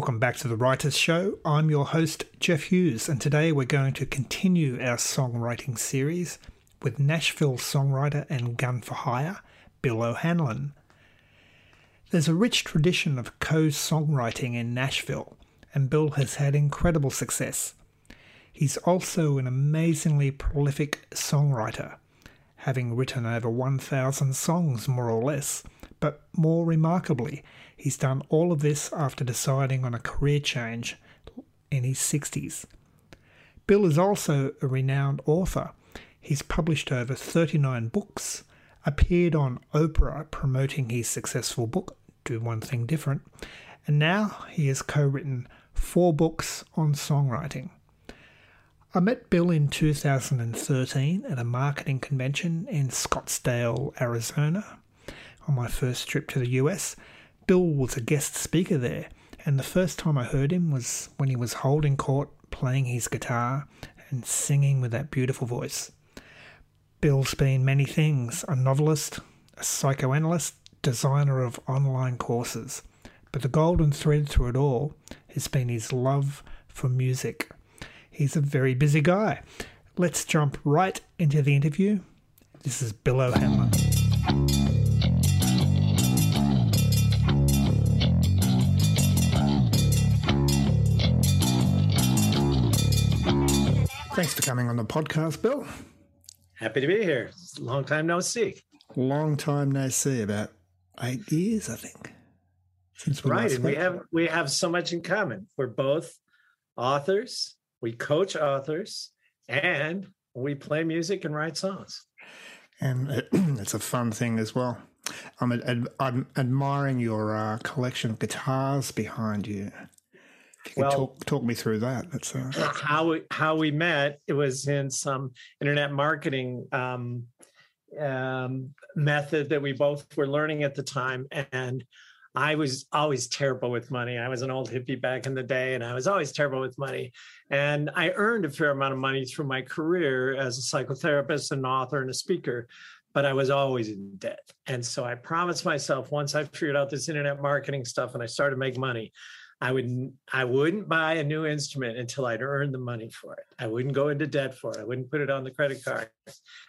Welcome back to the Writers Show. I'm your host, Jeff Hughes, and today we're going to continue our songwriting series with Nashville songwriter and gun for hire, Bill O'Hanlon. There's a rich tradition of co songwriting in Nashville, and Bill has had incredible success. He's also an amazingly prolific songwriter, having written over 1,000 songs more or less, but more remarkably, He's done all of this after deciding on a career change in his 60s. Bill is also a renowned author. He's published over 39 books, appeared on Oprah promoting his successful book, Do One Thing Different, and now he has co written four books on songwriting. I met Bill in 2013 at a marketing convention in Scottsdale, Arizona, on my first trip to the US, Bill was a guest speaker there, and the first time I heard him was when he was holding court, playing his guitar, and singing with that beautiful voice. Bill's been many things a novelist, a psychoanalyst, designer of online courses. But the golden thread through it all has been his love for music. He's a very busy guy. Let's jump right into the interview. This is Bill O'Hanlon. Thanks for coming on the podcast, Bill. Happy to be here. Long time no see. Long time no see. About eight years, I think. Since we right, and we have we have so much in common. We're both authors. We coach authors, and we play music and write songs. And it's a fun thing as well. I'm, I'm admiring your uh, collection of guitars behind you well, talk talk me through that. That's uh... how we, how we met. It was in some internet marketing um, um, method that we both were learning at the time, and I was always terrible with money. I was an old hippie back in the day, and I was always terrible with money. And I earned a fair amount of money through my career as a psychotherapist, an author, and a speaker but I was always in debt. And so I promised myself once I figured out this internet marketing stuff and I started to make money, I would I wouldn't buy a new instrument until I'd earned the money for it. I wouldn't go into debt for it. I wouldn't put it on the credit card.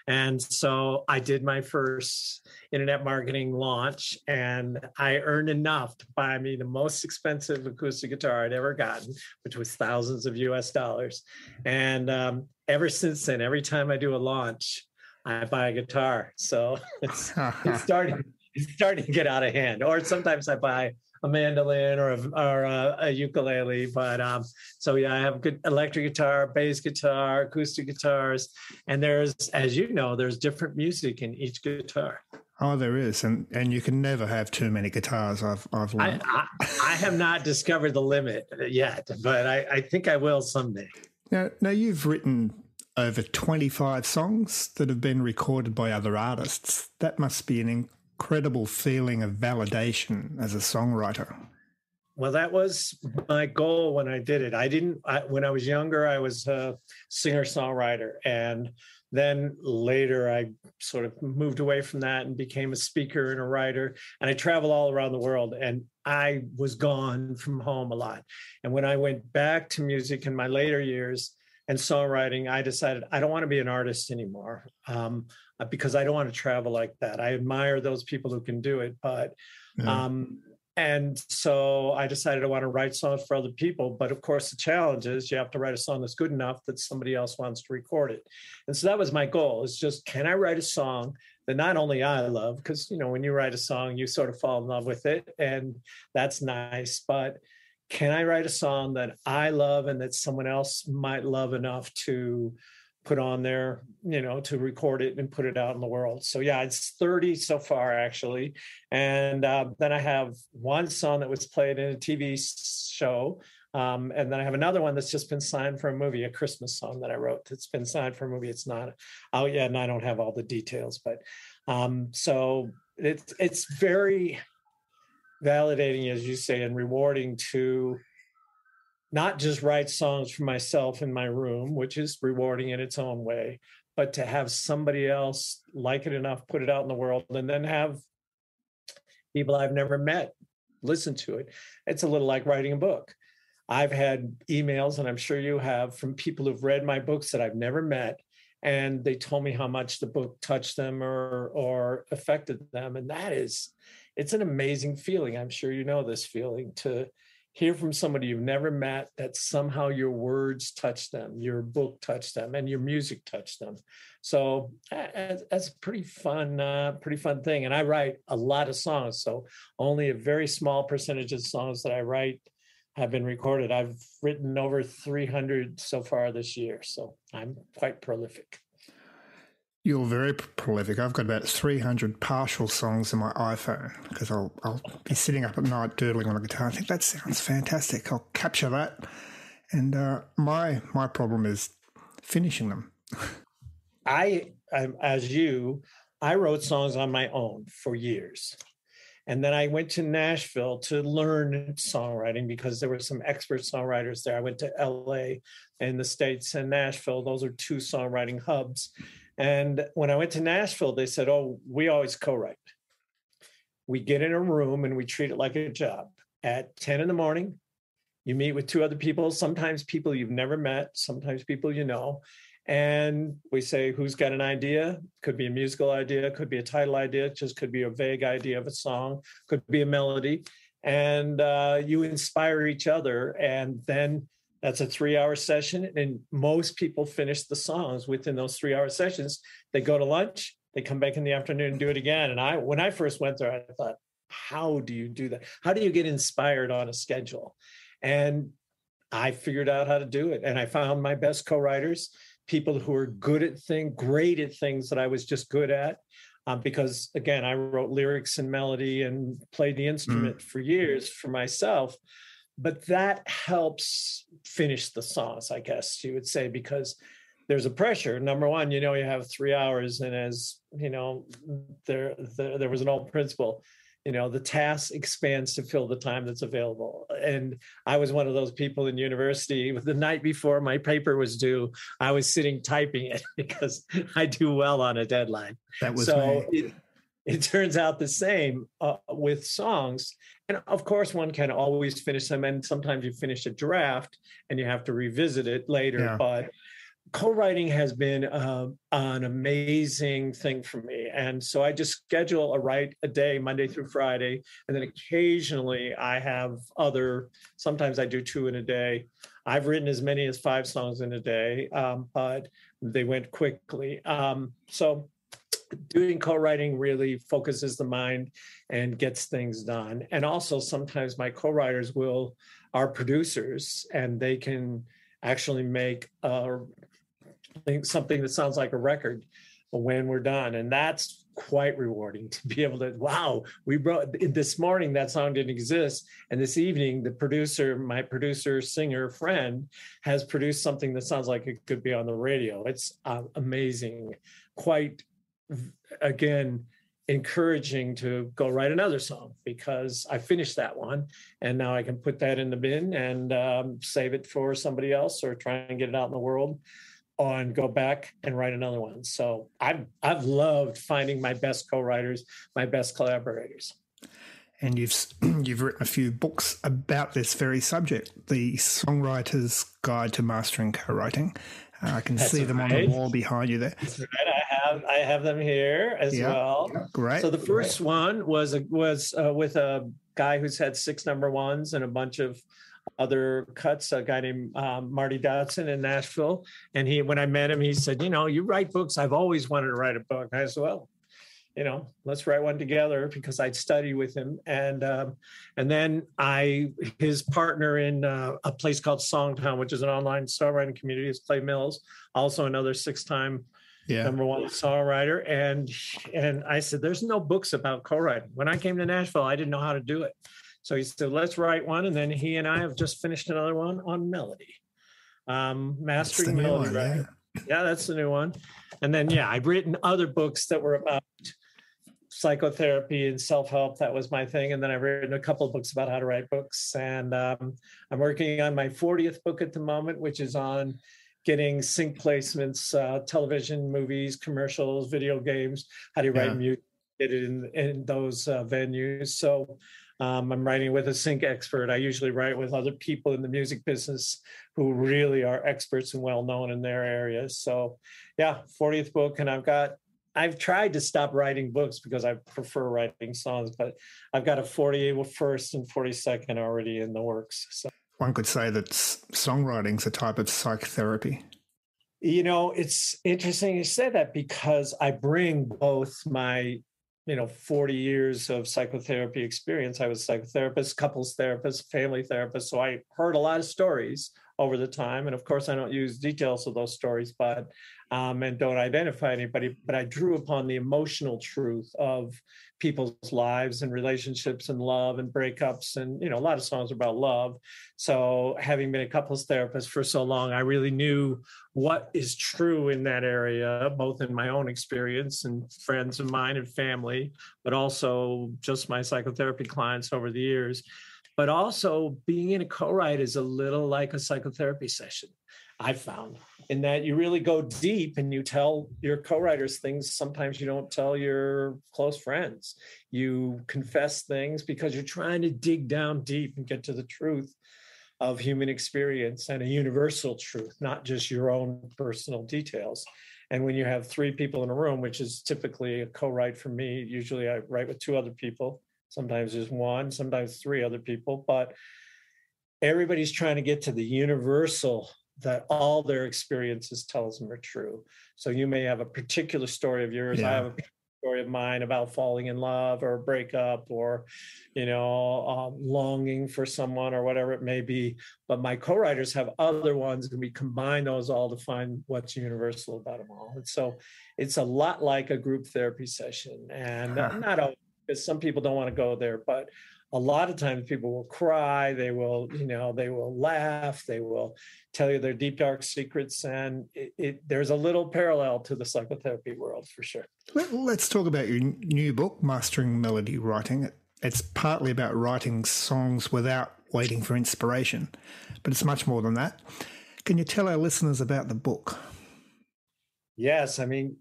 And so I did my first internet marketing launch and I earned enough to buy me the most expensive acoustic guitar I'd ever gotten, which was thousands of US dollars. And um, ever since then, every time I do a launch, I buy a guitar. So it's, it's starting it's starting to get out of hand. Or sometimes I buy a mandolin or a, or a, a ukulele. But um, so yeah, I have good electric guitar, bass guitar, acoustic guitars, and there's, as you know, there's different music in each guitar. Oh, there is, and and you can never have too many guitars. I've I've learned. I, I, I have not discovered the limit yet, but I, I think I will someday. Now, now you've written over 25 songs that have been recorded by other artists. That must be an incredible feeling of validation as a songwriter? Well, that was my goal when I did it. I didn't, I, when I was younger, I was a singer songwriter. And then later, I sort of moved away from that and became a speaker and a writer. And I travel all around the world. And I was gone from home a lot. And when I went back to music in my later years, and songwriting, I decided I don't want to be an artist anymore um, uh, because I don't want to travel like that. I admire those people who can do it, but yeah. um, and so I decided I want to write songs for other people. But of course, the challenge is you have to write a song that's good enough that somebody else wants to record it. And so that was my goal: is just can I write a song that not only I love, because you know when you write a song, you sort of fall in love with it, and that's nice, but can I write a song that I love and that someone else might love enough to put on there, you know, to record it and put it out in the world. So yeah, it's 30 so far actually. And uh, then I have one song that was played in a TV show. Um, and then I have another one that's just been signed for a movie, a Christmas song that I wrote that's been signed for a movie. It's not out yet, and I don't have all the details, but um, so it's it's very validating, as you say, and rewarding to not just write songs for myself in my room, which is rewarding in its own way, but to have somebody else like it enough, put it out in the world, and then have people I've never met listen to it. It's a little like writing a book. I've had emails, and I'm sure you have, from people who've read my books that I've never met, and they told me how much the book touched them or or affected them, and that is, it's an amazing feeling. I'm sure you know this feeling to hear from somebody you've never met that somehow your words touch them, your book touched them, and your music touched them. So that's a pretty fun, uh, pretty fun thing. And I write a lot of songs, so only a very small percentage of songs that I write have been recorded. I've written over 300 so far this year, so I'm quite prolific. You're very prolific. I've got about 300 partial songs in my iPhone because I'll, I'll be sitting up at night doodling on a guitar. I think that sounds fantastic. I'll capture that. And uh, my my problem is finishing them. I, I, as you, I wrote songs on my own for years. And then I went to Nashville to learn songwriting because there were some expert songwriters there. I went to LA in the States and Nashville. Those are two songwriting hubs. And when I went to Nashville, they said, Oh, we always co write. We get in a room and we treat it like a job. At 10 in the morning, you meet with two other people, sometimes people you've never met, sometimes people you know. And we say, Who's got an idea? Could be a musical idea, could be a title idea, just could be a vague idea of a song, could be a melody. And uh, you inspire each other. And then that's a three hour session. And most people finish the songs within those three hour sessions. They go to lunch, they come back in the afternoon and do it again. And I, when I first went there, I thought, how do you do that? How do you get inspired on a schedule? And I figured out how to do it. And I found my best co writers, people who are good at things, great at things that I was just good at. Um, because again, I wrote lyrics and melody and played the instrument mm. for years for myself but that helps finish the songs, I guess you would say, because there's a pressure. Number one, you know, you have three hours, and as you know, there there, there was an old principle. You know, the task expands to fill the time that's available. And I was one of those people in university. The night before my paper was due, I was sitting typing it because I do well on a deadline. That was so. It, it turns out the same uh, with songs. And of course one can always finish them and sometimes you finish a draft and you have to revisit it later yeah. but co-writing has been uh, an amazing thing for me. And so i just schedule a write a day monday through friday and then occasionally i have other sometimes i do two in a day. I've written as many as five songs in a day um, but they went quickly. Um, so doing co-writing really focuses the mind and gets things done. And also sometimes my co-writers will are producers and they can actually make uh, something that sounds like a record when we're done. And that's quite rewarding to be able to wow we brought this morning that song didn't exist and this evening the producer my producer singer friend has produced something that sounds like it could be on the radio. It's uh, amazing. Quite again encouraging to go write another song because I finished that one and now I can put that in the bin and um, save it for somebody else or try and get it out in the world and go back and write another one. So I've I've loved finding my best co-writers, my best collaborators. And you've you've written a few books about this very subject, the Songwriter's Guide to Mastering Co-writing. Uh, I can That's see them right. on the wall behind you there. Right. I have I have them here as yeah. well. Yeah. Great. So the first Great. one was a, was uh, with a guy who's had six number ones and a bunch of other cuts. A guy named um, Marty Dodson in Nashville, and he when I met him, he said, "You know, you write books. I've always wanted to write a book." I said, "Well." you know, let's write one together because I'd study with him, and um, and then I his partner in uh, a place called Songtown, which is an online songwriting community, is Clay Mills, also another six-time yeah. number one songwriter, and and I said, "There's no books about co-writing." When I came to Nashville, I didn't know how to do it, so he said, "Let's write one," and then he and I have just finished another one on melody, um, mastering melody. One, yeah. yeah, that's the new one. And then, yeah, I've written other books that were about psychotherapy and self-help that was my thing and then i've written a couple of books about how to write books and um, i'm working on my 40th book at the moment which is on getting sync placements uh, television movies commercials video games how do you write yeah. music get it in, in those uh, venues so Um, I'm writing with a sync expert. I usually write with other people in the music business who really are experts and well known in their areas. So, yeah, 40th book, and I've got I've tried to stop writing books because I prefer writing songs, but I've got a 41st and 42nd already in the works. So one could say that songwriting's a type of psychotherapy. You know, it's interesting you say that because I bring both my, you know, 40 years of psychotherapy experience. I was a psychotherapist, couples therapist, family therapist. So I heard a lot of stories over the time. And of course, I don't use details of those stories, but um, and don't identify anybody. But I drew upon the emotional truth of people's lives and relationships and love and breakups and you know a lot of songs are about love so having been a couples therapist for so long i really knew what is true in that area both in my own experience and friends of mine and family but also just my psychotherapy clients over the years but also being in a co-write is a little like a psychotherapy session i found in that you really go deep and you tell your co-writers things sometimes you don't tell your close friends. You confess things because you're trying to dig down deep and get to the truth of human experience and a universal truth not just your own personal details. And when you have three people in a room which is typically a co-write for me usually i write with two other people sometimes there's one, sometimes three other people, but everybody's trying to get to the universal that all their experiences tells them are true. So you may have a particular story of yours. Yeah. I have a story of mine about falling in love or a breakup or, you know, um, longing for someone or whatever it may be. But my co-writers have other ones, and we combine those all to find what's universal about them all. And so it's a lot like a group therapy session, and not always because some people don't want to go there but a lot of times people will cry they will you know they will laugh they will tell you their deep dark secrets and it, it, there's a little parallel to the psychotherapy world for sure. Let, us talk about your new book mastering melody writing. It's partly about writing songs without waiting for inspiration but it's much more than that. Can you tell our listeners about the book? Yes i mean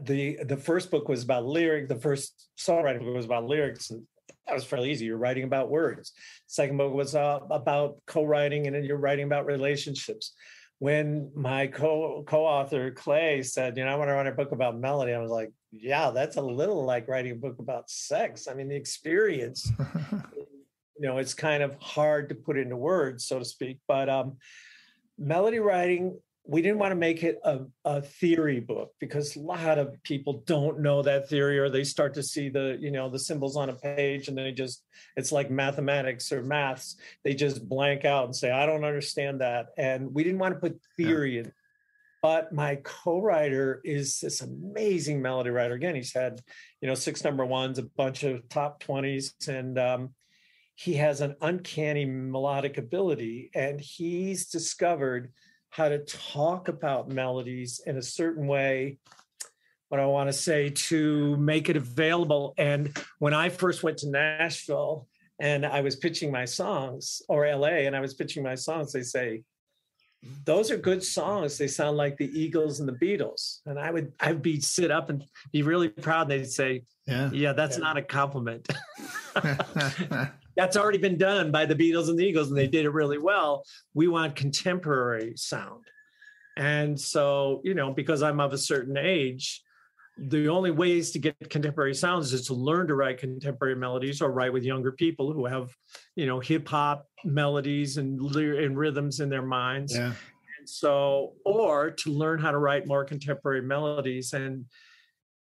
the the first book was about lyric. The first songwriting book was about lyrics, and that was fairly easy. You're writing about words. Second book was uh, about co-writing, and then you're writing about relationships. When my co co-author Clay said, "You know, I want to write a book about melody," I was like, "Yeah, that's a little like writing a book about sex. I mean, the experience." you know, it's kind of hard to put into words, so to speak. But um, melody writing we didn't want to make it a, a theory book because a lot of people don't know that theory or they start to see the you know the symbols on a page and they just it's like mathematics or maths. They just blank out and say i don't understand that and we didn't want to put theory yeah. in. But my co-writer is this amazing melody writer. Again he's had you know six number ones a bunch of top 20s and um, he has an uncanny melodic ability and he's discovered how to talk about melodies in a certain way what I want to say to make it available. And when I first went to Nashville and I was pitching my songs, or LA, and I was pitching my songs, they say, those are good songs. They sound like the Eagles and the Beatles. And I would I'd be sit up and be really proud. And They'd say, Yeah, yeah that's yeah. not a compliment. that's already been done by the Beatles and the Eagles, and they did it really well. We want contemporary sound. And so, you know, because I'm of a certain age, the only ways to get contemporary sounds is to learn to write contemporary melodies or write with younger people who have, you know, hip hop melodies and, and rhythms in their minds. Yeah. And so, or to learn how to write more contemporary melodies. And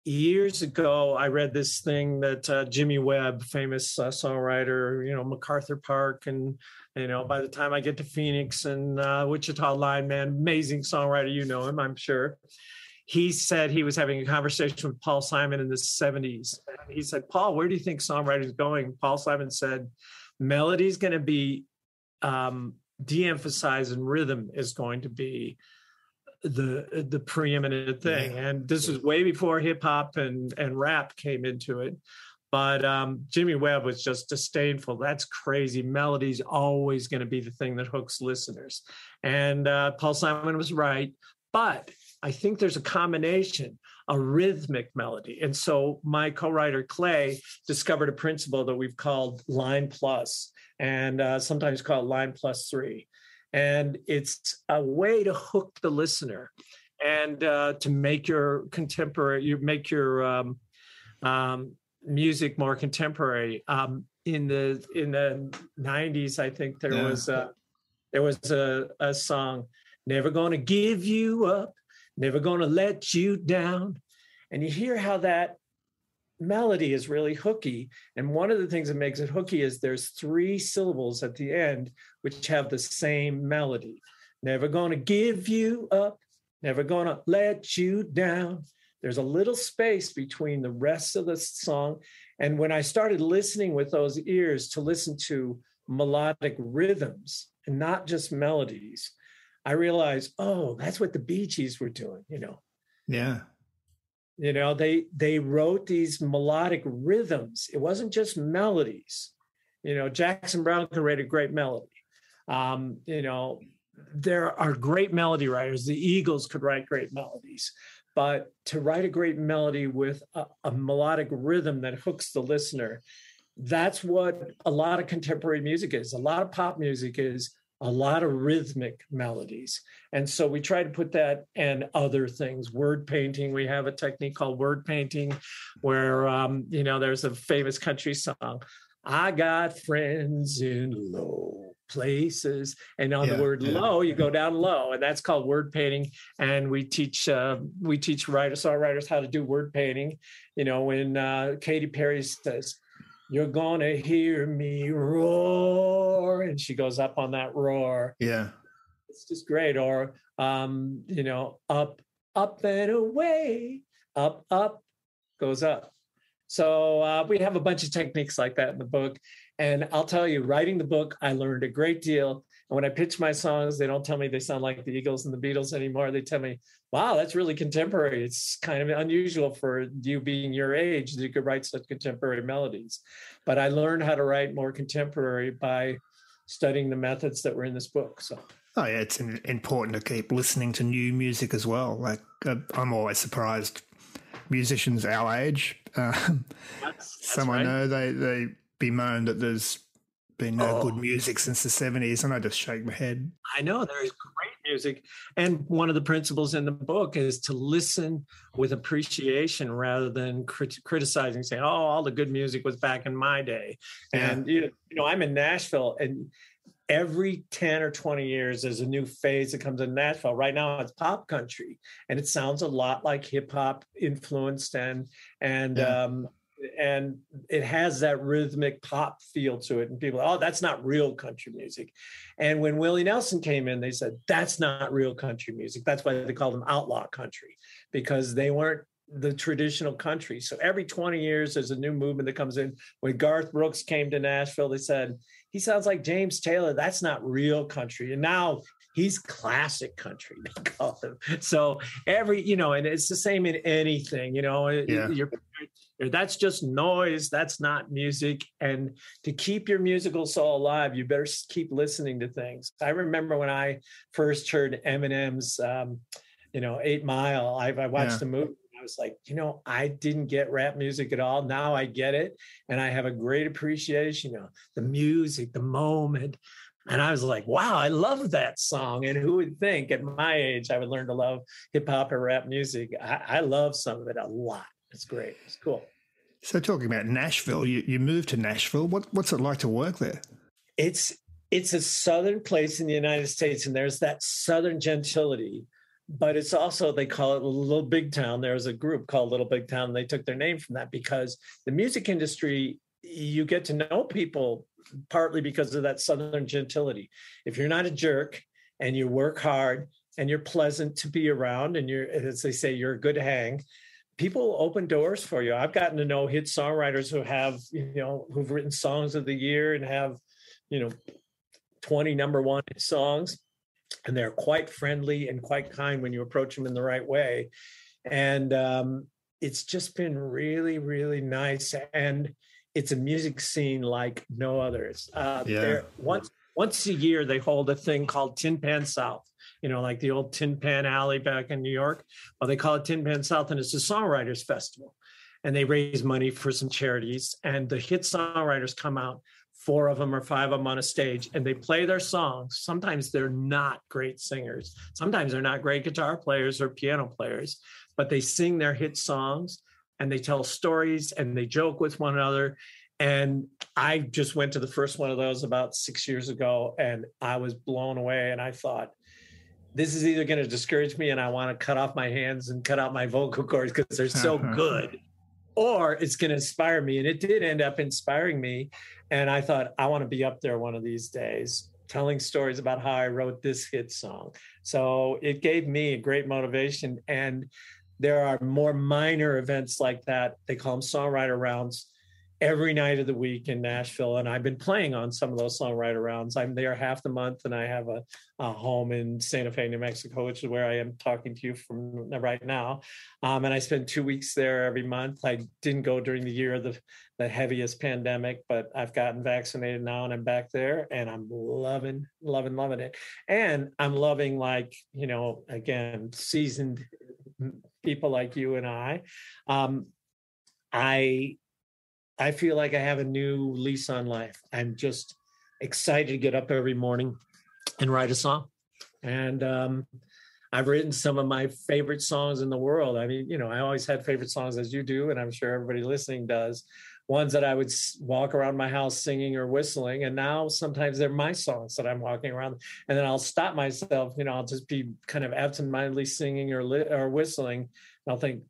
years ago, I read this thing that uh, Jimmy Webb, famous uh, songwriter, you know, MacArthur Park, and you know, by the time I get to Phoenix and uh, Wichita Lineman, amazing songwriter, you know him, I'm sure. He said he was having a conversation with Paul Simon in the 70s. He said, Paul, where do you think songwriting is going? Paul Simon said, melody is going to be um, de-emphasized and rhythm is going to be the the preeminent thing. Yeah. And this is way before hip hop and and rap came into it. But um, Jimmy Webb was just disdainful. That's crazy. Melody's always going to be the thing that hooks listeners. And uh, Paul Simon was right. But I think there's a combination, a rhythmic melody. And so my co-writer Clay discovered a principle that we've called line plus, and uh, sometimes called line plus three. And it's a way to hook the listener and uh, to make your contemporary, you make your um, um, music more contemporary. Um, in the in the 90s, I think there yeah. was a, there was a, a song, "Never Gonna Give You Up." never gonna let you down. And you hear how that melody is really hooky. And one of the things that makes it hooky is there's three syllables at the end which have the same melody. Never gonna give you up, never gonna let you down. There's a little space between the rest of the song. And when I started listening with those ears to listen to melodic rhythms and not just melodies, I realized, oh, that's what the Bee Gees were doing, you know. Yeah. You know, they they wrote these melodic rhythms. It wasn't just melodies. You know, Jackson Browne could write a great melody. Um, you know, there are great melody writers. The Eagles could write great melodies. But to write a great melody with a, a melodic rhythm that hooks the listener, that's what a lot of contemporary music is. A lot of pop music is a lot of rhythmic melodies. And so we try to put that and other things. Word painting, we have a technique called word painting, where, um, you know, there's a famous country song. I got friends in low places. And on yeah, the word yeah. low, you go down low, and that's called word painting. And we teach uh, we teach writers, songwriters how to do word painting. You know, when uh, Katy Perry says, you're gonna hear me roar. And she goes up on that roar. Yeah. It's just great. Or um you know up up and away up up goes up. So uh, we have a bunch of techniques like that in the book. And i'll tell you writing the book i learned a great deal and when I pitch my songs, they don't tell me they sound like the Eagles and the Beatles anymore. They tell me, wow, that's really contemporary. It's kind of unusual for you being your age that you could write such contemporary melodies. But I learned how to write more contemporary by studying the methods that were in this book. So. Oh yeah, it's important to keep listening to new music as well. Like uh, I'm always surprised musicians our age, uh, that's, that's some right. I know they they bemoan that there's been no oh. good music since the 70s, and I just shake my head. I know there is great music. And one of the principles in the book is to listen with appreciation rather than crit- criticizing, saying, oh, all the good music was back in my day. Yeah. And, you know, I'm in Nashville, and every 10 or 20 years there's a new phase that comes in Nashville. Right now it's pop country and it sounds a lot like hip hop influenced and and yeah. um and it has that rhythmic pop feel to it. And people, oh, that's not real country music. And when Willie Nelson came in, they said, that's not real country music. That's why they called them outlaw country, because they weren't the traditional country. So every 20 years, there's a new movement that comes in. When Garth Brooks came to Nashville, they said, he sounds like James Taylor. That's not real country. And now he's classic country they call him so every you know and it's the same in anything you know yeah. you're that's just noise that's not music and to keep your musical soul alive you better keep listening to things i remember when i first heard eminem's um, you know eight mile i, I watched yeah. the movie I was like, you know, I didn't get rap music at all. Now I get it. And I have a great appreciation, of the music, the moment. And I was like, wow, I love that song. And who would think at my age I would learn to love hip hop or rap music? I, I love some of it a lot. It's great. It's cool. So talking about Nashville, you, you moved to Nashville. What, what's it like to work there? It's it's a southern place in the United States, and there's that southern gentility. But it's also they call it Little Big Town. There's a group called Little Big Town. And they took their name from that because the music industry, you get to know people partly because of that southern gentility. If you're not a jerk and you work hard and you're pleasant to be around, and you're as they say, you're a good hang people open doors for you. I've gotten to know hit songwriters who have, you know, who've written songs of the year and have, you know, 20 number one songs. And they're quite friendly and quite kind when you approach them in the right way. And um, it's just been really, really nice. And it's a music scene like no others. Uh, yeah. Once once a year, they hold a thing called Tin Pan South you know, like the old Tin Pan Alley back in New York. Well, they call it Tin Pan South, and it's a songwriters festival. And they raise money for some charities, and the hit songwriters come out four of them or five of them on a stage and they play their songs. Sometimes they're not great singers. Sometimes they're not great guitar players or piano players, but they sing their hit songs and they tell stories and they joke with one another. And I just went to the first one of those about six years ago and I was blown away. And I thought, this is either going to discourage me and I want to cut off my hands and cut out my vocal cords because they're so good, or it's going to inspire me. And it did end up inspiring me. And I thought, I want to be up there one of these days telling stories about how I wrote this hit song. So it gave me a great motivation. And there are more minor events like that. They call them songwriter rounds every night of the week in Nashville. And I've been playing on some of those songwriter rounds. I'm there half the month and I have a, a home in Santa Fe, New Mexico, which is where I am talking to you from right now. Um, and I spend two weeks there every month. I didn't go during the year of the, the heaviest pandemic, but I've gotten vaccinated now and I'm back there and I'm loving, loving, loving it. And I'm loving like, you know, again, seasoned people like you and I. Um, I I feel like I have a new lease on life. I'm just excited to get up every morning and write a song. And um, I've written some of my favorite songs in the world. I mean, you know, I always had favorite songs as you do, and I'm sure everybody listening does. Ones that I would walk around my house singing or whistling, and now sometimes they're my songs that I'm walking around, and then I'll stop myself. You know, I'll just be kind of absentmindedly singing or li- or whistling, and I'll think,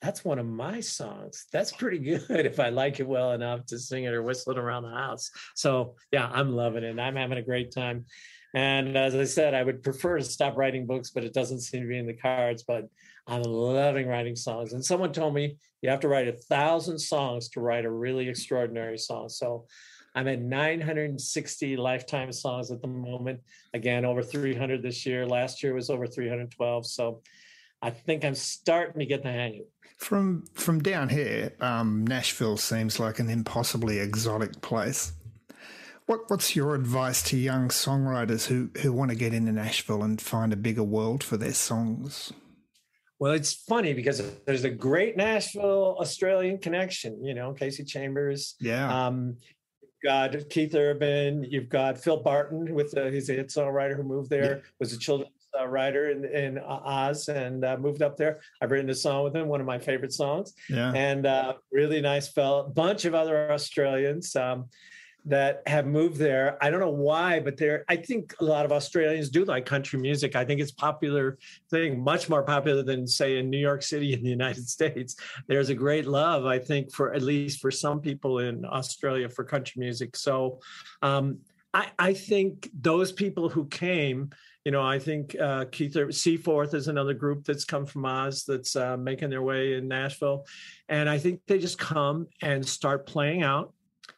that's one of my songs. That's pretty good if I like it well enough to sing it or whistle it around the house. So yeah, I'm loving it. I'm having a great time. And as I said, I would prefer to stop writing books, but it doesn't seem to be in the cards. But I'm loving writing songs. And someone told me you have to write a thousand songs to write a really extraordinary song. So I'm at 960 lifetime songs at the moment. Again, over 300 this year. Last year was over 312. So I think I'm starting to get the hang of it. From from down here, um, Nashville seems like an impossibly exotic place. What what's your advice to young songwriters who who want to get into Nashville and find a bigger world for their songs? Well, it's funny because there's a great Nashville Australian connection. You know, Kasey Chambers. Yeah. Um, got Keith Urban. You've got Phil Barton with uh, he's a hit songwriter who moved there. Yeah. Was a children's uh, writer in, in Oz and uh, moved up there. I've written a song with him, one of my favorite songs. Yeah. And uh, really nice fellow. Bunch of other Australians um, that have moved there. I don't know why, but there. I think a lot of Australians do like country music. I think it's popular thing, much more popular than say in New York City in the United States. There's a great love, I think, for at least for some people in Australia for country music. So. Um, I, I think those people who came you know, I think uh, Keith or Seaforth is another group that's come from Oz that's uh, making their way in Nashville, and I think they just come and start playing out,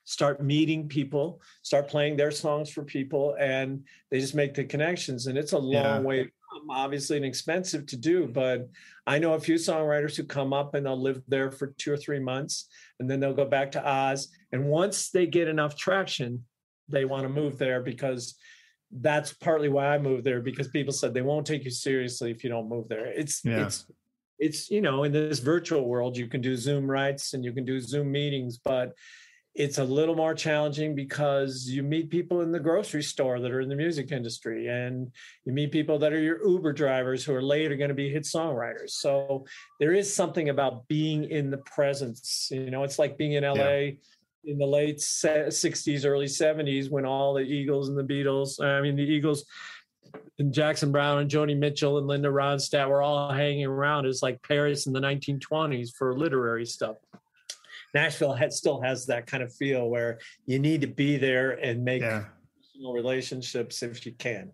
start meeting people, start playing their songs for people, and they just make the connections. And it's a long yeah. way obviously and expensive to do but i know a few songwriters who come up and they'll live there for two or three months and then they'll go back to oz and once they get enough traction they want to move there because that's partly why I moved there because people said they won't take you seriously if you don't move there. It's yeah. it's it's you know in this virtual world you can do Zoom writes and you can do Zoom meetings, but it's a little more challenging because you meet people in the grocery store that are in the music industry and you meet people that are your uber drivers who are later going to be hit songwriters. So there is something about being in the presence you know? It's like being in la yeah in the late 60s, early 70s when all the Eagles and the Beatles, I mean, the Eagles and Jackson Browne and Joni Mitchell and Linda Ronstadt were all hanging around as like Paris in the 1920s for literary stuff. Nashville had, still has that kind of feel where you need to be there and make yeah. relationships if you can.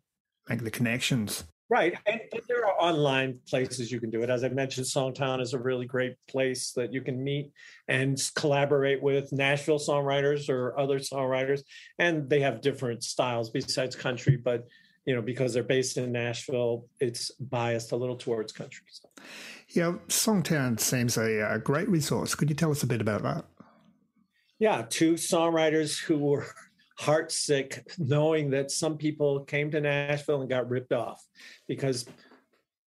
Make the connections. Right. And, there are online places you can do it. As I mentioned, Songtown is a really great place that you can meet and collaborate with Nashville songwriters or other songwriters. And they have different styles besides country, but you know, because they're based in Nashville, it's biased a little towards country. So. Yeah, Songtown seems a, a great resource. Could you tell us a bit about that? Yeah, two songwriters who were heart sick knowing that some people came to Nashville and got ripped off because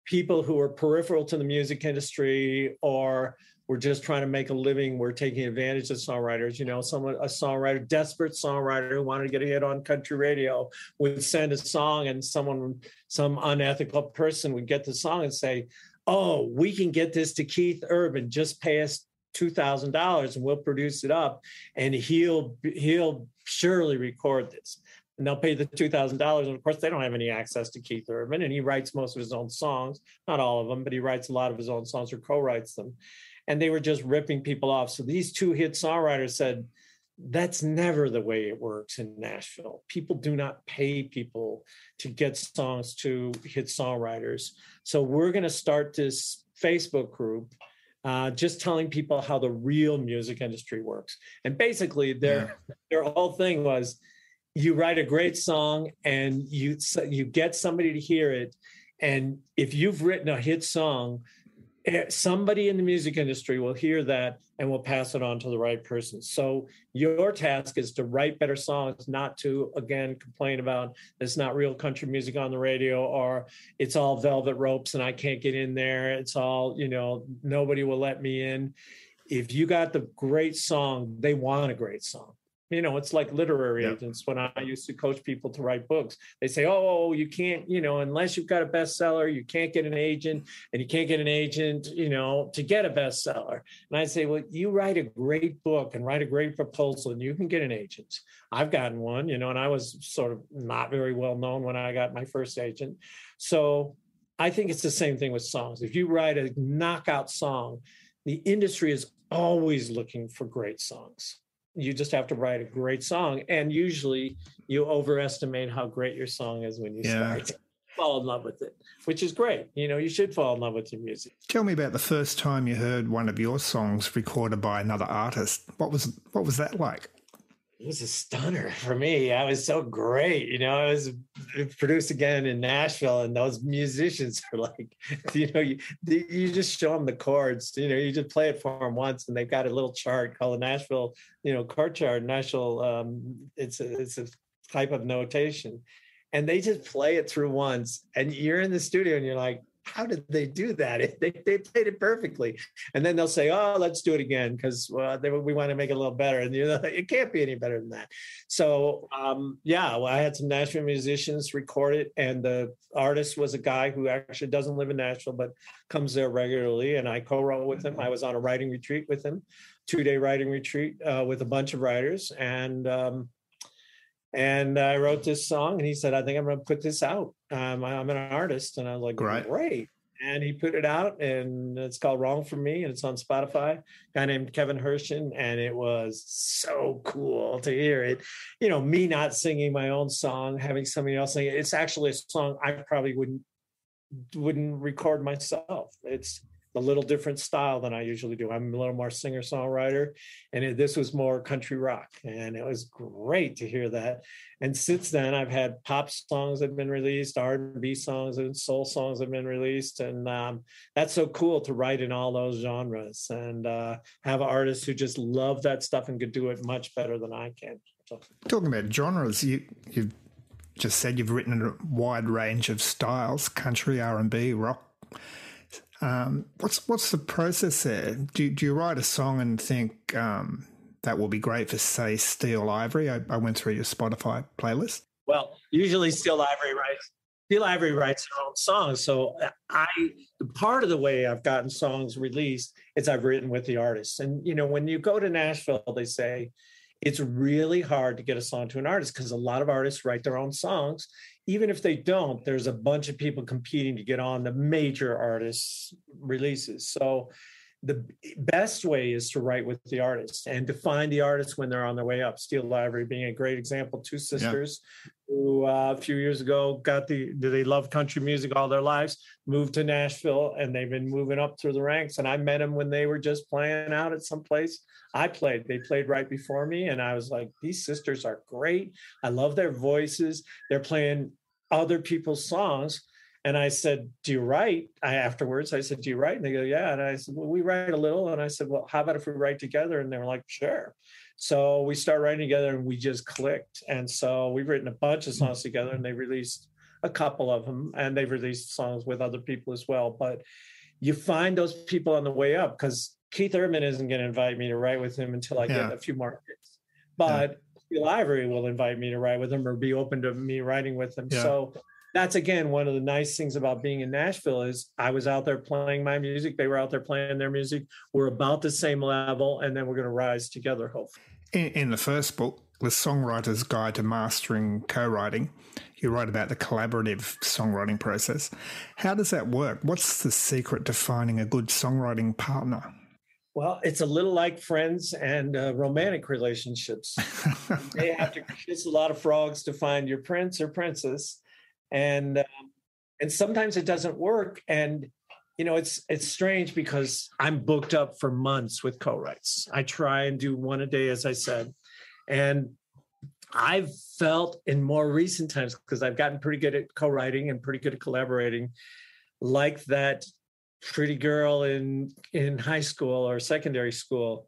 people who were peripheral to the music industry or were just trying to make a living were taking advantage of songwriters. You know, someone a songwriter, desperate songwriter who wanted to get a hit on country radio would send a song, and someone, some unethical person would get the song and say, "Oh, we can get this to Keith Urban. Just pay us two thousand dollars, and we'll produce it up, and he'll he'll surely record this." and they'll pay the two thousand dollars. And of course, they don't have any access to Keith Urban, and he writes most of his own songs, not all of them, but he writes a lot of his own songs or co-writes them and they were just ripping people off. So these two hit songwriters said, that's never the way it works in Nashville. People do not pay people to get songs to hit songwriters. So we're going to start this Facebook group uh, just telling people how the real music industry works. And basically, their yeah. their whole thing was, you write a great song and you you get somebody to hear it, and if you've written a hit song, Eh, somebody in the music industry will hear that and will pass it on to the right person. So your task is to write better songs, not to again complain about it's not real country music on the radio or it's all velvet ropes and I can't get in there. It's all, you know, nobody will let me in. If you got the great song, they want a great song you know it's like literary agents. When i used to coach people to write books they say oh you can't you know unless you've got a bestseller you can't get an agent and you can't get an agent you know to get a bestseller. And i say well you write a great book and write a great proposal and you can get an agent. I've gotten one you know and i was sort of not very well known when i got my first agent. So i think it's the same thing with songs. If you write a knockout song the industry is always looking for great songs you just have to write a great song. And usually you overestimate how great your song is when you yeah. start fall in love with it which is great. You know you should fall in love with your music. Tell me about the first time you heard one of your songs recorded by another artist. What was what was that like it was a stunner for me. I was so great. You know, I was produced again in Nashville, and those musicians are like, you know, you, you just show them the chords. You know, you just play it for them once, and they've got a little chart called the Nashville, you know, chord chart. Nashville, um, it's a, it's a type of notation, and they just play it through once, and you're in the studio, and you're like, how did they do that? They, they played it perfectly. And then they'll say, oh, let's do it again because we want to make it a little better. And you know, it can't be any better than that. So, um, yeah, well, I had some Nashville musicians record it. And the artist was a guy who actually doesn't live in Nashville, but comes there regularly. And I co wrote with him. I was on a writing retreat with him, two day writing retreat uh, with a bunch of writers. And, um, and I wrote this song, and he said, "I think I'm going to put this out. Um, I'm an artist," and I was like, "Great!" Great. And he put it out, and it's called "Wrong for Me," and it's on Spotify. Guy named Kevin Hershen, and it was so cool to hear it. You know, me not singing my own song, having somebody else sing it. It's actually a song I probably wouldn't wouldn't record myself. It's a little different style than I usually do. I'm a little more singer songwriter, and it, this was more country rock, and it was great to hear that. And since then, I've had pop songs that have been released, R&B songs, and soul songs have been released, and um, that's so cool to write in all those genres and uh, have artists who just love that stuff and could do it much better than I can. So. Talking about genres, you you've just said you've written a wide range of styles: country, R and B, rock um, what's what's the process there? Do, do you write a song and think um, that will be great for, say, Steel Ivory? I, I, went through your Spotify playlist. Well, usually Steel Ivory writes Steele Ivory writes her own songs. So I part of the way I've gotten songs released is I've written with the artist. And you know, when you go to Nashville, they say it's really hard to get a song to an artist because a lot of artists write their own songs even if they don't, there's a bunch of people competing to get on the major artists' releases. So the best way is to write with the artist and to find the artists when they're on their way up. Steele Ivory being a great example. Two sisters yeah. who uh, a few years ago got the they love country music all their lives, moved to Nashville, and they've been moving up through the ranks. And I met them when they were just playing out at some place. I played. They played right before me, and I was like, these sisters are great. I love their voices. They're playing other people's songs And I said, Do you write? I afterwards I said, Do you write? And they go, Yeah. And I said, Well, we write a little. And I said, Well, how about if we write together? And they were like, Sure. So we start writing together and we just clicked. And so we've written a bunch of songs together and they released a couple of them and they've released songs with other people as well. But you find those people on the way up because Keith Urban isn't going to invite me to write with him until I yeah. get a few more hits. But yeah. Ivory will invite me to write with him or be open to me writing with him. Yeah. So that's again one of the nice things about being in Nashville is I was out there playing my music, they were out there playing their music. We're about the same level, and then we're going to rise together. Hopefully. In, in the first book, the Songwriter's Guide to Mastering Co-writing, you write about the collaborative songwriting process. How does that work? What's the secret to finding a good songwriting partner? Well, it's a little like friends and uh, romantic relationships. they have to kiss a lot of frogs to find your prince or princess, and um, and sometimes it doesn't work. And you know, it's it's strange because I'm booked up for months with co-writes. I try and do one a day, as I said, and I've felt in more recent times because I've gotten pretty good at co-writing and pretty good at collaborating, like that pretty girl in in high school or secondary school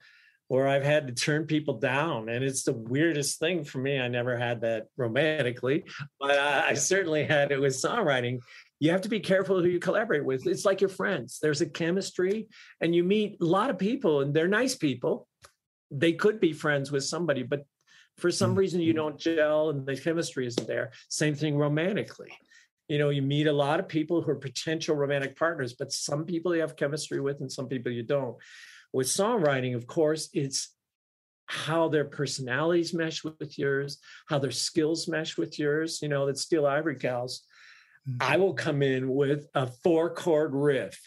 where I've had to turn people down. And it's the weirdest thing for me. I never had that romantically, but I, I, certainly had it with songwriting. You have to be careful who you collaborate with. It's like your friends. There's a chemistry, and you meet a lot of people, and they're nice people. They could be friends with somebody, but for some mm-hmm. reason you don't gel and the chemistry isn't there. Same thing romantically. You know, you meet a lot of people who are potential romantic partners, but some people you have chemistry with and some people you don't. With songwriting, of course, it's how their personalities mesh with yours, how their skills mesh with yours. You know, that Steele Ivory Gals, mm-hmm. I will come in with a four chord riff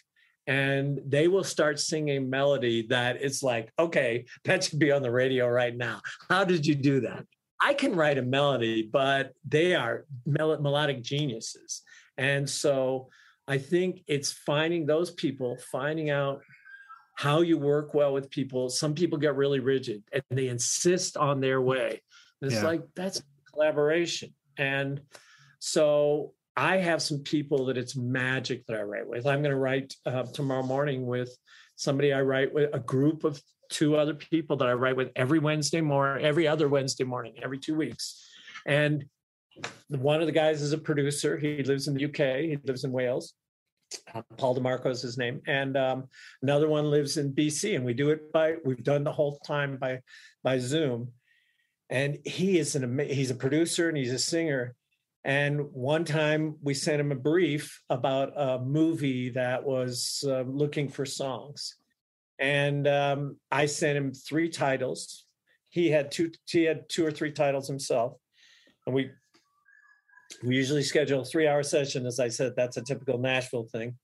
and they will start singing melody that it's like, okay, that should be on the radio right now. How did you do that? I can write a melody, but they are mel- melodic geniuses. And so I think it's finding those people, finding out how you work well with people. Some people get really rigid and they insist on their way. And it's yeah. like, that's collaboration. And so I have some people that it's magic that I write with. I'm going to write uh, tomorrow morning with somebody I write with, a group of two other people that I write with every Wednesday morning, every other Wednesday morning, every two weeks. And one of the guys is a producer. He lives in the UK, he lives in Wales. Uh, Paul DeMarco is his name. And um, another one lives in BC. And we do it by, we've done the whole time by, by Zoom. And he is an, he's a producer and he's a singer and one time we sent him a brief about a movie that was uh, looking for songs. And um, I sent him three titles. He had two. He had two or three titles himself, and we we usually schedule a three-hour session. As I said, that's a typical Nashville thing.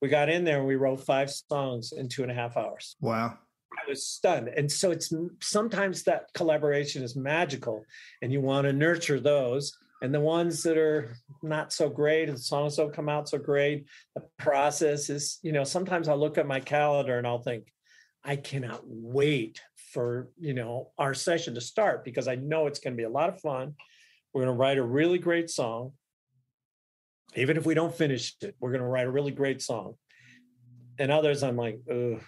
We got in there and we wrote five songs in two and a half hours. Wow! I was stunned. And so it's sometimes that collaboration is magical, and you want to nurture those and the ones that are not so great the songs don't come out so great the process is you know sometimes i'll look at my calendar and i'll think i cannot wait for you know our session to start because i know it's going to be a lot of fun we're going to write a really great song even if we don't finish it we're going to write a really great song and others i'm like Ugh,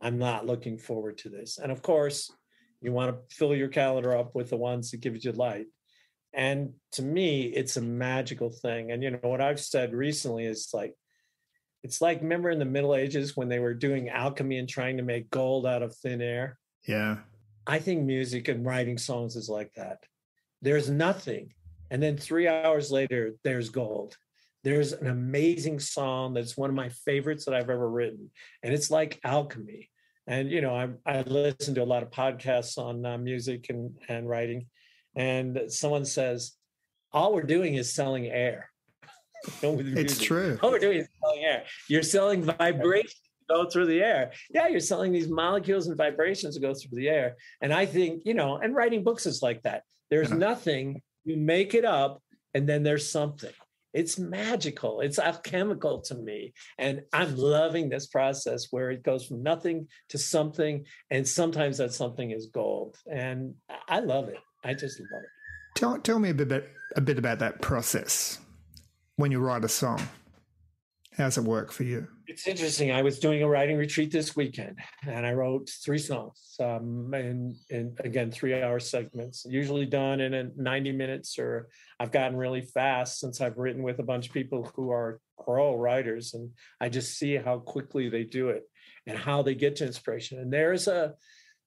i'm not looking forward to this and of course you want to fill your calendar up with the ones that give you light and to me, it's a magical thing. And you know what I've said recently is like, it's like remember in the Middle Ages when they were doing alchemy and trying to make gold out of thin air. Yeah, I think music and writing songs is like that. There's nothing, and then three hours later, there's gold. There's an amazing song that's one of my favorites that I've ever written, and it's like alchemy. And you know, I, I listen to a lot of podcasts on uh, music and and writing, and someone says, all we're doing is selling air. it's true. All we're doing is selling air. You're selling vibrations go through the air. Yeah, you're selling these molecules and vibrations to go through the air. And I think, you know, and writing books is like that. There's yeah. nothing, you make it up, and then there's something. It's magical. It's alchemical to me. And I'm loving this process where it goes from nothing to something. And sometimes that something is gold. And I love it. I just love it. Tell, tell me a bit, a bit about that process. when you write a song? How's it work for you? It's interesting. I was doing a writing retreat this weekend, and I wrote three songs, um, and, and again, three-hour segments. Usually done in a 90 minutes, or I've gotten really fast since I've written with a bunch of people who are pro writers, and I just see how quickly they do it and how they get to inspiration. And there's a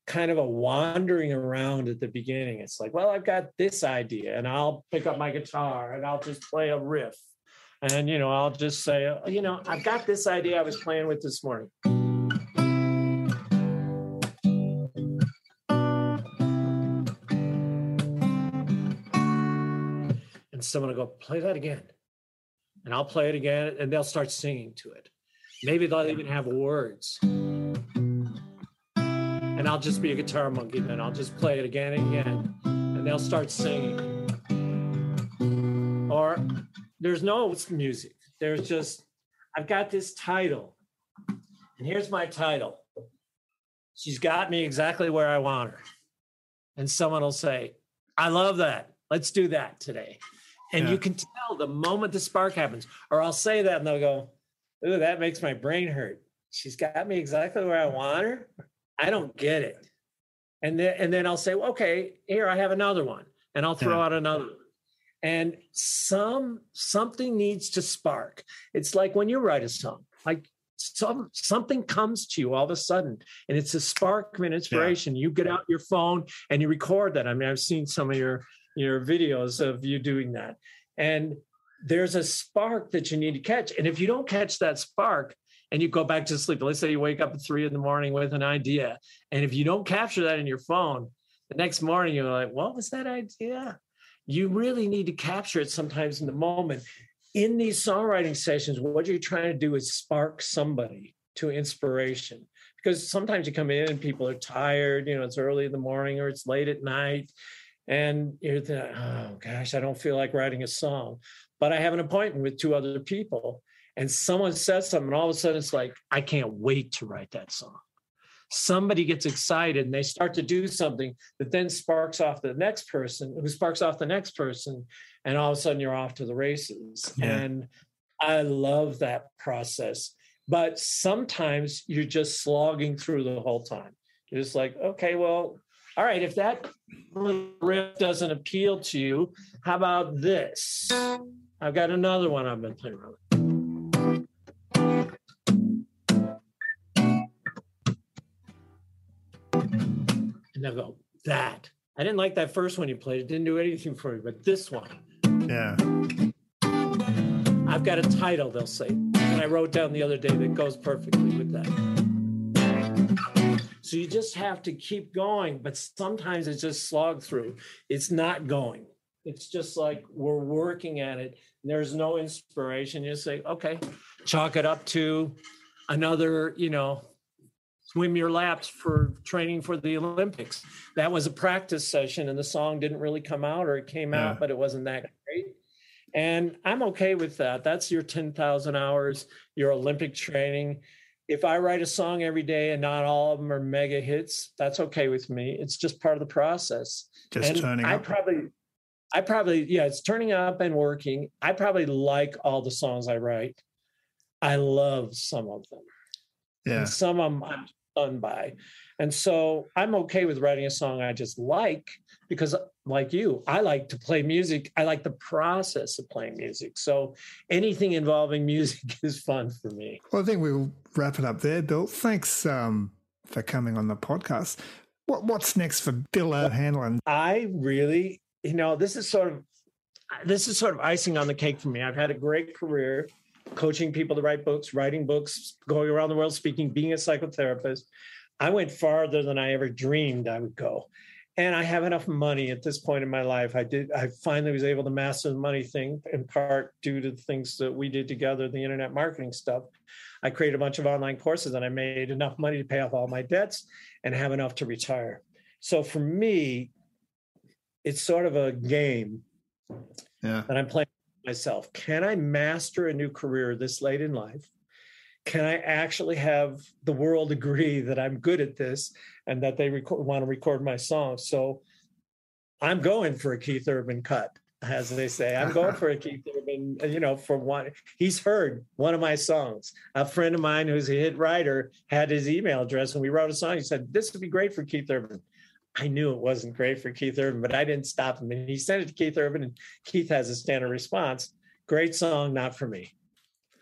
kind of a wandering around at the beginning. It's like, well, I've got this idea, and I'll pick up my guitar and I'll just play a riff and, you know, I'll just say, oh, you know, I've got this idea I was playing with this morning. And someone will go, play that again. And I'll play it again, and they'll start singing to it. Maybe they'll even have words. And I'll just be a guitar monkey, then I'll just play it again and again. And they'll start singing. Or there's no music. There's just, I've got this title. And here's my title. She's got me exactly where I want her. And someone will say, I love that. Let's do that today. And yeah. you can tell the moment the spark happens, or I'll say that and they'll go, Ooh, that makes my brain hurt. She's got me exactly where I want her. I don't get it. And then and then I'll say, well, okay, here I have another one. And I'll throw yeah. out another and some something needs to spark. It's like when you write a song like some something comes to you all of a sudden and it's a spark of inspiration. Yeah. you get out your phone and you record that. I mean i've seen some of your your videos of you doing that. And there's a spark that you need to catch. And if you don't catch that spark and you go back to sleep let's say you wake up at three in the morning with an idea and if you don't capture that in your phone the next morning you're like what was that idea you really need to capture it sometimes in the moment. In these songwriting sessions, what you're trying to do is spark somebody to inspiration because sometimes you come in and people are tired, you know, it's early in the morning or it's late at night. And you're thinking, oh gosh, I don't feel like writing a song. But I have an appointment with two other people. And someone says something, and all of a sudden it's like, I can't wait to write that song somebody gets excited and they start to do something that then sparks off the next person who sparks off the next person and all of a sudden you're off to the races. Yeah. and i love that process. But sometimes you're just slogging through the whole time. You're just like okay well all right if that riff doesn't appeal to you how about this? I've got another one i've been playing around with And they'll go, that. I didn't like that first one you played. It didn't do anything for me, but this one. Yeah. I've got a title, they'll say. And I wrote down the other day that goes perfectly with that. So you just have to keep going, but sometimes it's just slog through. It's not going. It's just like we're working at it. There's no inspiration. You say, okay, chalk it up to another, you know, swim your laps for training for the Olympics. That was a practice session, and the song didn't really come out, or it came yeah. out, but it wasn't that great. And I'm okay with that. That's your 10,000 hours, your Olympic training. If I write a song every day and not all of them are mega hits, that's okay with me. It's just part of the process. Just and turning I up. probably I probably, yeah, it's turning up and working. I probably like all the songs I write. I love some of them. Yeah. And some of them I'm done by. And so I'm okay with writing a song I just like because, like you, I like to play music. I like the process of playing music. So anything involving music is fun for me. Well, I think we'll wrap it up there, Bill. Thanks um, for coming on the podcast. What, what's next for Bill O'Hanlon? I really, you know, this is sort of this is sort of icing on the cake for me. I've had a great career coaching people to write books, writing books, going around the world speaking, being a psychotherapist. I went farther than I ever dreamed I would go. And I have enough money at this point in my life. I did I finally was able to master the money thing in part due to the things that we did together, the internet marketing stuff. I created a bunch of online courses and I made enough money to pay off all my debts and have enough to retire. So for me, it's sort of a game yeah. that I'm playing myself can I master a new career this late in life? Can I actually have the world agree that I'm good at this and that they record, want to record my songs? So I'm going for a Keith Urban cut. as they say. I'm going for a Keith Urban, you know, for one. He's heard one of my songs. A friend of mine who's a hit writer had his email address and we wrote a song. He said, This would be great for Keith Urban. I knew it wasn't great for Keith Urban, but I didn't stop him. And he sent it to Keith Urban, and Keith has a standard response Great song, not for me.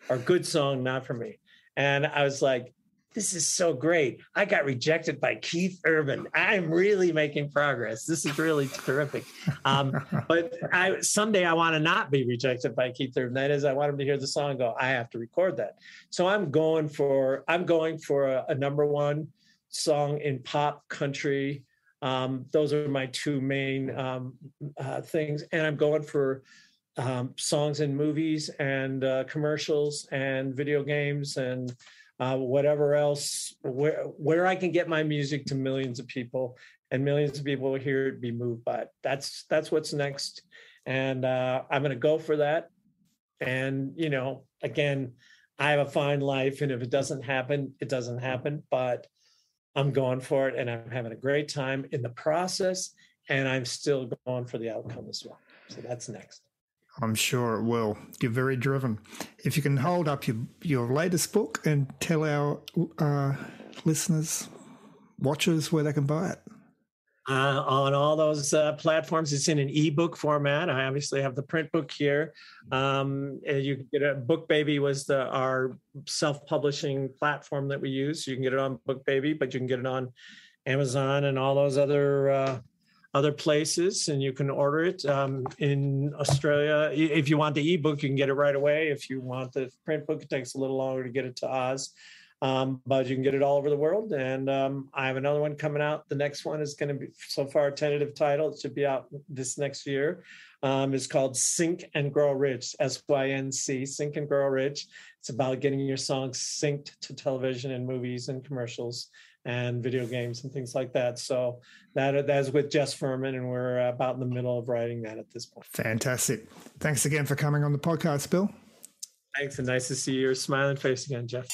Or good song, not for me. And I was like, this is so great. I got rejected by Keith Urban. I'm really making progress. This is really terrific. Um, but I someday I want to not be rejected by Keith Urban. That is, I want him to hear the song and go, I have to record that. So I'm going for I'm going for a, a number one song in pop country. Um, those are my two main um, uh, things, and I'm going for um, songs and movies and uh, commercials and video games and uh, whatever else, where where I can get my music to millions of people and millions of people will hear it, be moved by it. That's that's what's next, and uh, I'm going to go for that. And you know, again, I have a fine life, and if it doesn't happen, it doesn't happen. But I'm going for it, and I'm having a great time in the process, and I'm still going for the outcome as well. So that's next. I'm sure it will. You're very driven. If you can hold up your, your latest book and tell our uh, listeners, watchers, where they can buy it. Uh, on all those uh, platforms, it's in an ebook format. I obviously have the print book here. Um, you can get a Book Baby was the our self-publishing platform that we use. You can get it on Book Baby, but you can get it on Amazon and all those other uh, other places and you can order it um, in Australia. If you want the ebook, you can get it right away. If you want the print book, it takes a little longer to get it to Oz. Um, but you can get it all over the world. And um, I have another one coming out. The next one is going to be so far a tentative title. It should be out this next year. Um, it's called Sync and Grow Rich, S Y N C, Sync and Grow Rich. It's about getting your songs synced to television and movies and commercials and video games and things like that. So that that's with Jess Furman, and we're about in the middle of writing that at this point. Fantastic! Thanks again for coming on the podcast, Bill. Thanks, and nice to see your smiling face again, Jeff.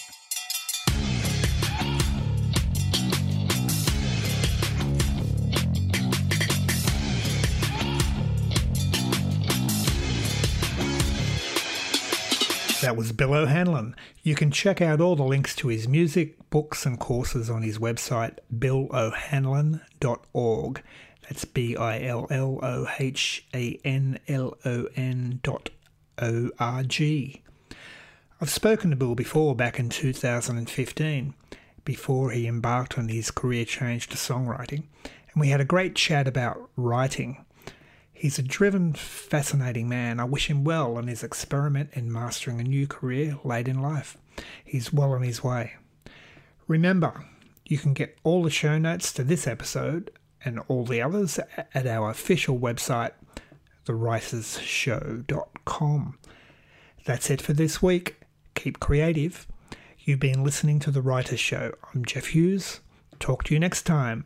That was Bill O'Hanlon. You can check out all the links to his music, books, and courses on his website, billohanlon.org. That's B I L L O H A N L O N dot O R G. I've spoken to Bill before back in 2015, before he embarked on his career change to songwriting, and we had a great chat about writing He's a driven, fascinating man. I wish him well on his experiment in mastering a new career late in life. He's well on his way. Remember, you can get all the show notes to this episode and all the others at our official website, thewritersshow.com. That's it for this week. Keep creative. You've been listening to The Writers Show. I'm Jeff Hughes. Talk to you next time.